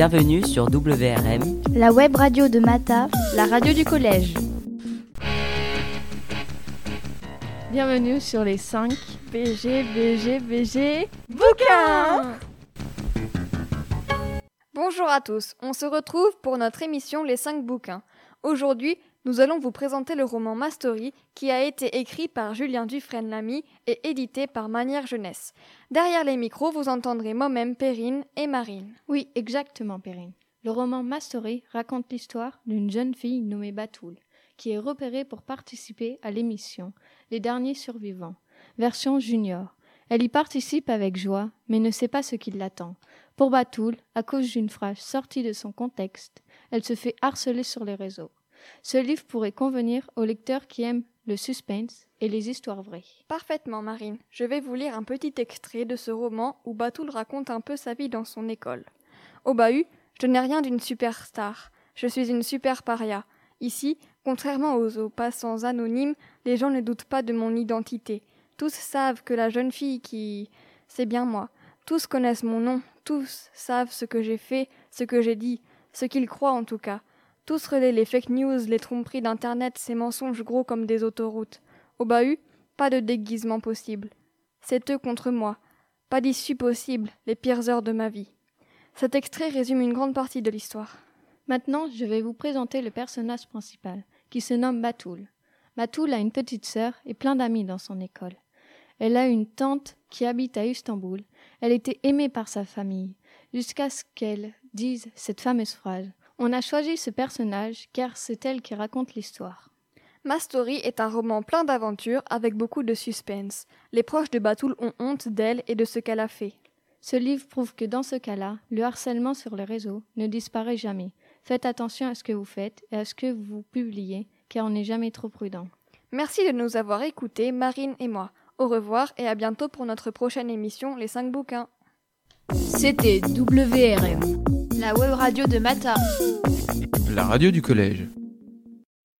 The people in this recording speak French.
Bienvenue sur WRM, la web radio de Mata, la radio du collège. Bienvenue sur les 5 BG, BG, BG, bouquins Bonjour à tous, on se retrouve pour notre émission Les 5 bouquins. Aujourd'hui, nous allons vous présenter le roman Mastery qui a été écrit par Julien Dufresne-Lamy et édité par Manière Jeunesse. Derrière les micros, vous entendrez moi-même Perrine et Marine. Oui, exactement Perrine. Le roman Mastery raconte l'histoire d'une jeune fille nommée Batoul qui est repérée pour participer à l'émission Les derniers survivants, version junior. Elle y participe avec joie, mais ne sait pas ce qui l'attend. Pour Batoul, à cause d'une phrase sortie de son contexte, elle se fait harceler sur les réseaux. Ce livre pourrait convenir aux lecteurs qui aiment le suspense et les histoires vraies. Parfaitement, Marine. Je vais vous lire un petit extrait de ce roman où Batoul raconte un peu sa vie dans son école. Au bahut, je n'ai rien d'une superstar. Je suis une super paria. Ici, contrairement aux, passants anonymes, les gens ne doutent pas de mon identité. Tous savent que la jeune fille qui. C'est bien moi. Tous connaissent mon nom, tous savent ce que j'ai fait, ce que j'ai dit, ce qu'ils croient en tout cas. Tous relaient les fake news, les tromperies d'Internet, ces mensonges gros comme des autoroutes. Au bahut, pas de déguisement possible. C'est eux contre moi. Pas d'issue possible, les pires heures de ma vie. Cet extrait résume une grande partie de l'histoire. Maintenant, je vais vous présenter le personnage principal, qui se nomme Batoul. Batoul a une petite sœur et plein d'amis dans son école. Elle a une tante qui habite à Istanbul. Elle était aimée par sa famille, jusqu'à ce qu'elle dise cette fameuse phrase on a choisi ce personnage car c'est elle qui raconte l'histoire. Ma Story est un roman plein d'aventures avec beaucoup de suspense. Les proches de Batoul ont honte d'elle et de ce qu'elle a fait. Ce livre prouve que dans ce cas-là, le harcèlement sur les réseaux ne disparaît jamais. Faites attention à ce que vous faites et à ce que vous publiez, car on n'est jamais trop prudent. Merci de nous avoir écoutés, Marine et moi. Au revoir et à bientôt pour notre prochaine émission Les 5 bouquins. C'était WRM la web radio de Mata. La radio du collège.